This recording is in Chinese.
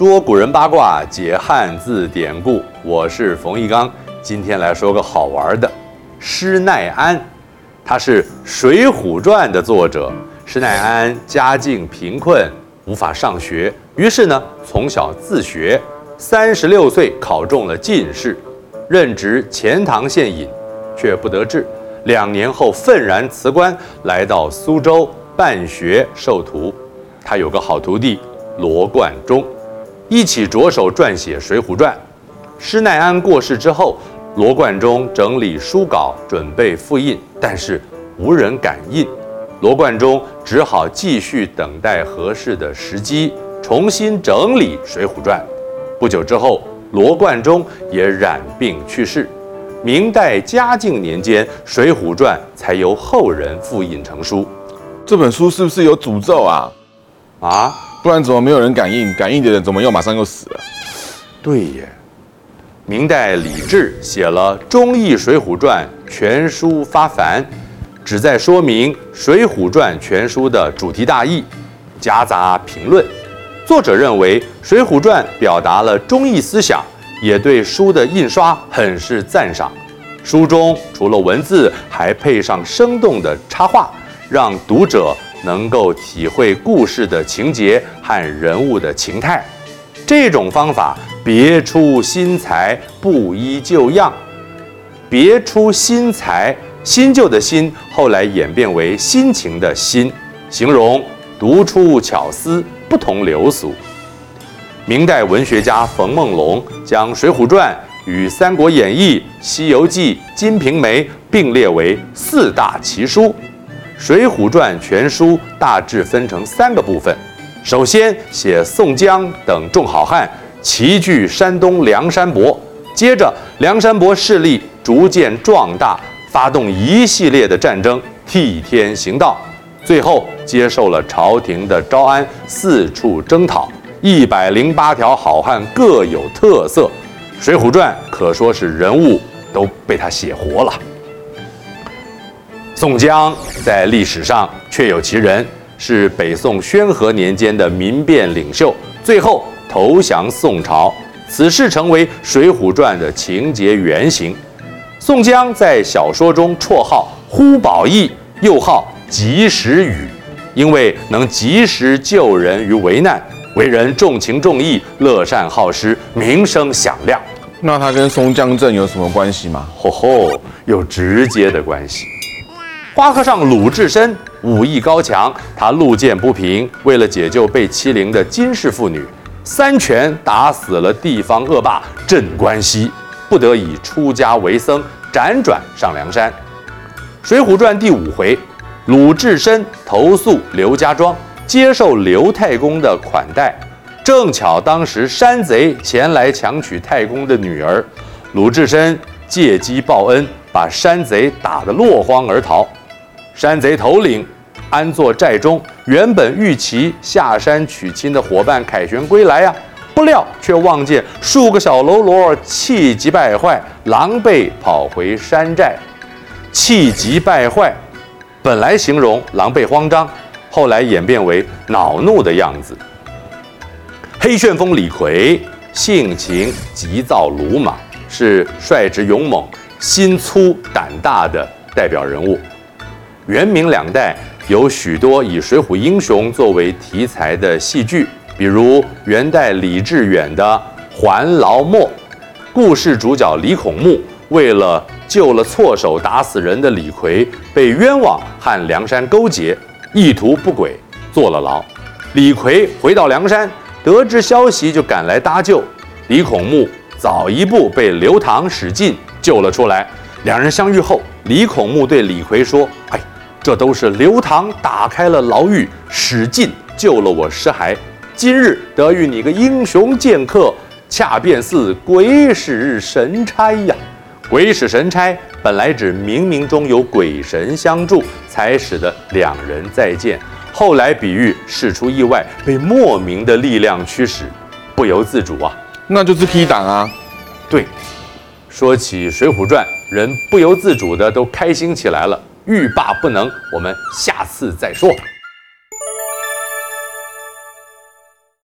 说古人八卦，解汉字典故。我是冯翊纲，今天来说个好玩的。施耐庵，他是《水浒传》的作者。施耐庵家境贫困，无法上学，于是呢，从小自学。三十六岁考中了进士，任职钱塘县尹，却不得志。两年后愤然辞官，来到苏州办学授徒。他有个好徒弟罗贯中，一起着手撰写《水浒传》。施耐庵过世之后，罗贯中整理书稿，准备复印，但是无人敢印。罗贯中只好继续等待合适的时机，重新整理《水浒传》。不久之后，罗贯中也染病去世。明代嘉靖年间，《水浒传》才由后人复印成书。这本书是不是有诅咒啊？啊，不然怎么没有人敢印？敢印的人怎么又马上又死了？对耶。明代李治写了《忠义水浒传》全书发凡。旨在说明《水浒传》全书的主题大意，夹杂评论。作者认为《水浒传》表达了忠义思想，也对书的印刷很是赞赏。书中除了文字，还配上生动的插画，让读者能够体会故事的情节和人物的情态。这种方法别出心裁，不依旧样。别出心裁。新旧的新后来演变为心情的心，形容独出巧思，不同流俗。明代文学家冯梦龙将《水浒传》与《三国演义》《西游记》《金瓶梅》并列为四大奇书。《水浒传》全书大致分成三个部分：首先写宋江等众好汉齐聚山东梁山泊，接着梁山泊势力逐渐壮大。发动一系列的战争，替天行道，最后接受了朝廷的招安，四处征讨。一百零八条好汉各有特色，《水浒传》可说是人物都被他写活了。宋江在历史上确有其人，是北宋宣和年间的民变领袖，最后投降宋朝，此事成为《水浒传》的情节原型。宋江在小说中绰号“呼保义”，又号“及时雨”，因为能及时救人于危难，为人重情重义、乐善好施，名声响亮。那他跟松江镇有什么关系吗？吼吼，有直接的关系。花和尚鲁智深武艺高强，他路见不平，为了解救被欺凌的金氏妇女，三拳打死了地方恶霸镇关西。不得已出家为僧，辗转上梁山。《水浒传》第五回，鲁智深投宿刘家庄，接受刘太公的款待。正巧当时山贼前来强取太公的女儿，鲁智深借机报恩，把山贼打得落荒而逃。山贼头领安坐寨中，原本预期下山娶亲的伙伴凯旋归来呀、啊。不料却望见数个小喽啰气急败坏，狼狈跑回山寨。气急败坏，本来形容狼狈慌张，后来演变为恼怒的样子。黑旋风李逵性情急躁鲁莽，是率直勇猛、心粗胆大的代表人物。元明两代有许多以水浒英雄作为题材的戏剧。比如元代李志远的《还牢墨》，故事主角李孔目为了救了错手打死人的李逵，被冤枉和梁山勾结，意图不轨，坐了牢。李逵回到梁山，得知消息就赶来搭救。李孔目早一步被刘唐、史进救了出来。两人相遇后，李孔目对李逵说：“哎，这都是刘唐打开了牢狱，史进救了我尸骸。”今日得遇你个英雄剑客，恰便似鬼使神差呀！鬼使神差本来指冥冥中有鬼神相助，才使得两人再见。后来比喻事出意外，被莫名的力量驱使，不由自主啊，那就是 P 档啊。对，说起《水浒传》，人不由自主的都开心起来了。欲罢不能，我们下次再说。